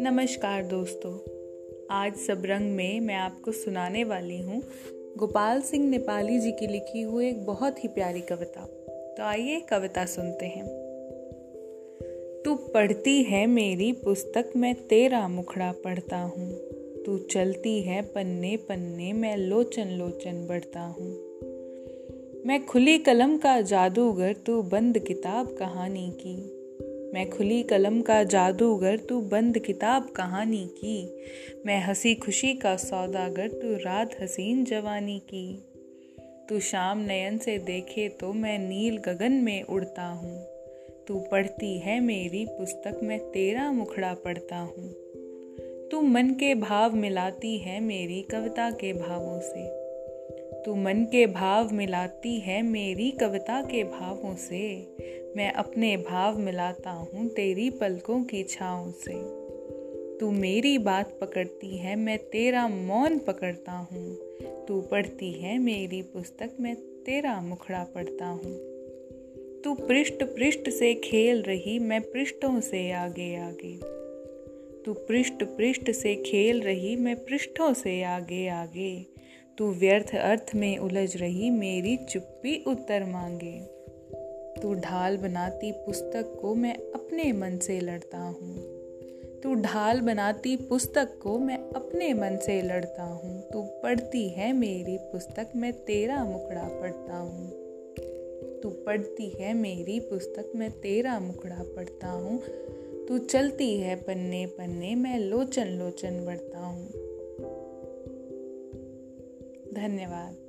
नमस्कार दोस्तों, आज सब रंग में मैं आपको सुनाने वाली हूँ गोपाल सिंह नेपाली जी की लिखी हुई एक बहुत ही प्यारी कविता। तो आइए कविता सुनते हैं। तू पढ़ती है मेरी पुस्तक, मैं तेरा मुखड़ा पढ़ता हूँ। तू चलती है पन्ने पन्ने, मैं लोचन लोचन बढ़ता हूँ। मैं खुली कलम का जादूगर, तू बंद किताब कहानी की। मैं खुली कलम का जादूगर, तू बंद किताब कहानी की। मैं हँसी खुशी का सौदागर, तू रात हसीन जवानी की। तू शाम नयन से देखे तो मैं नील गगन में उड़ता हूँ। तू पढ़ती है मेरी पुस्तक, मैं तेरा मुखड़ा पढ़ता हूँ। तू मन के भाव मिलाती है मेरी कविता के भावों से। तू मन के भाव मिलाती है मेरी कविता के भावों से। मैं अपने भाव मिलाता हूँ तेरी पलकों की छाँव से। तू मेरी बात पकड़ती है, मैं तेरा मौन पकड़ता हूँ। तू पढ़ती है मेरी पुस्तक, मैं तेरा मुखड़ा पढ़ता हूँ। तू पृष्ठ पृष्ठ से खेल रही, मैं पृष्ठों से आगे आगे। तू पृष्ठ पृष्ठ से खेल रही, मैं पृष्ठों से आगे आगे। तू व्यर्थ अर्थ में उलझ रही, मेरी चुप्पी उत्तर मांगे। तू ढाल बनाती पुस्तक को मैं अपने मन से लड़ता हूँ। तू ढाल बनाती पुस्तक को मैं अपने मन से लड़ता हूँ। तू पढ़ती है मेरी पुस्तक, मैं तेरा मुखड़ा पढ़ता हूँ। तू पढ़ती है मेरी पुस्तक, मैं तेरा मुखड़ा पढ़ता हूँ। तू चलती है पन्ने पन्ने, मैं लोचन लोचन बढ़ता हूँ। धन्यवाद।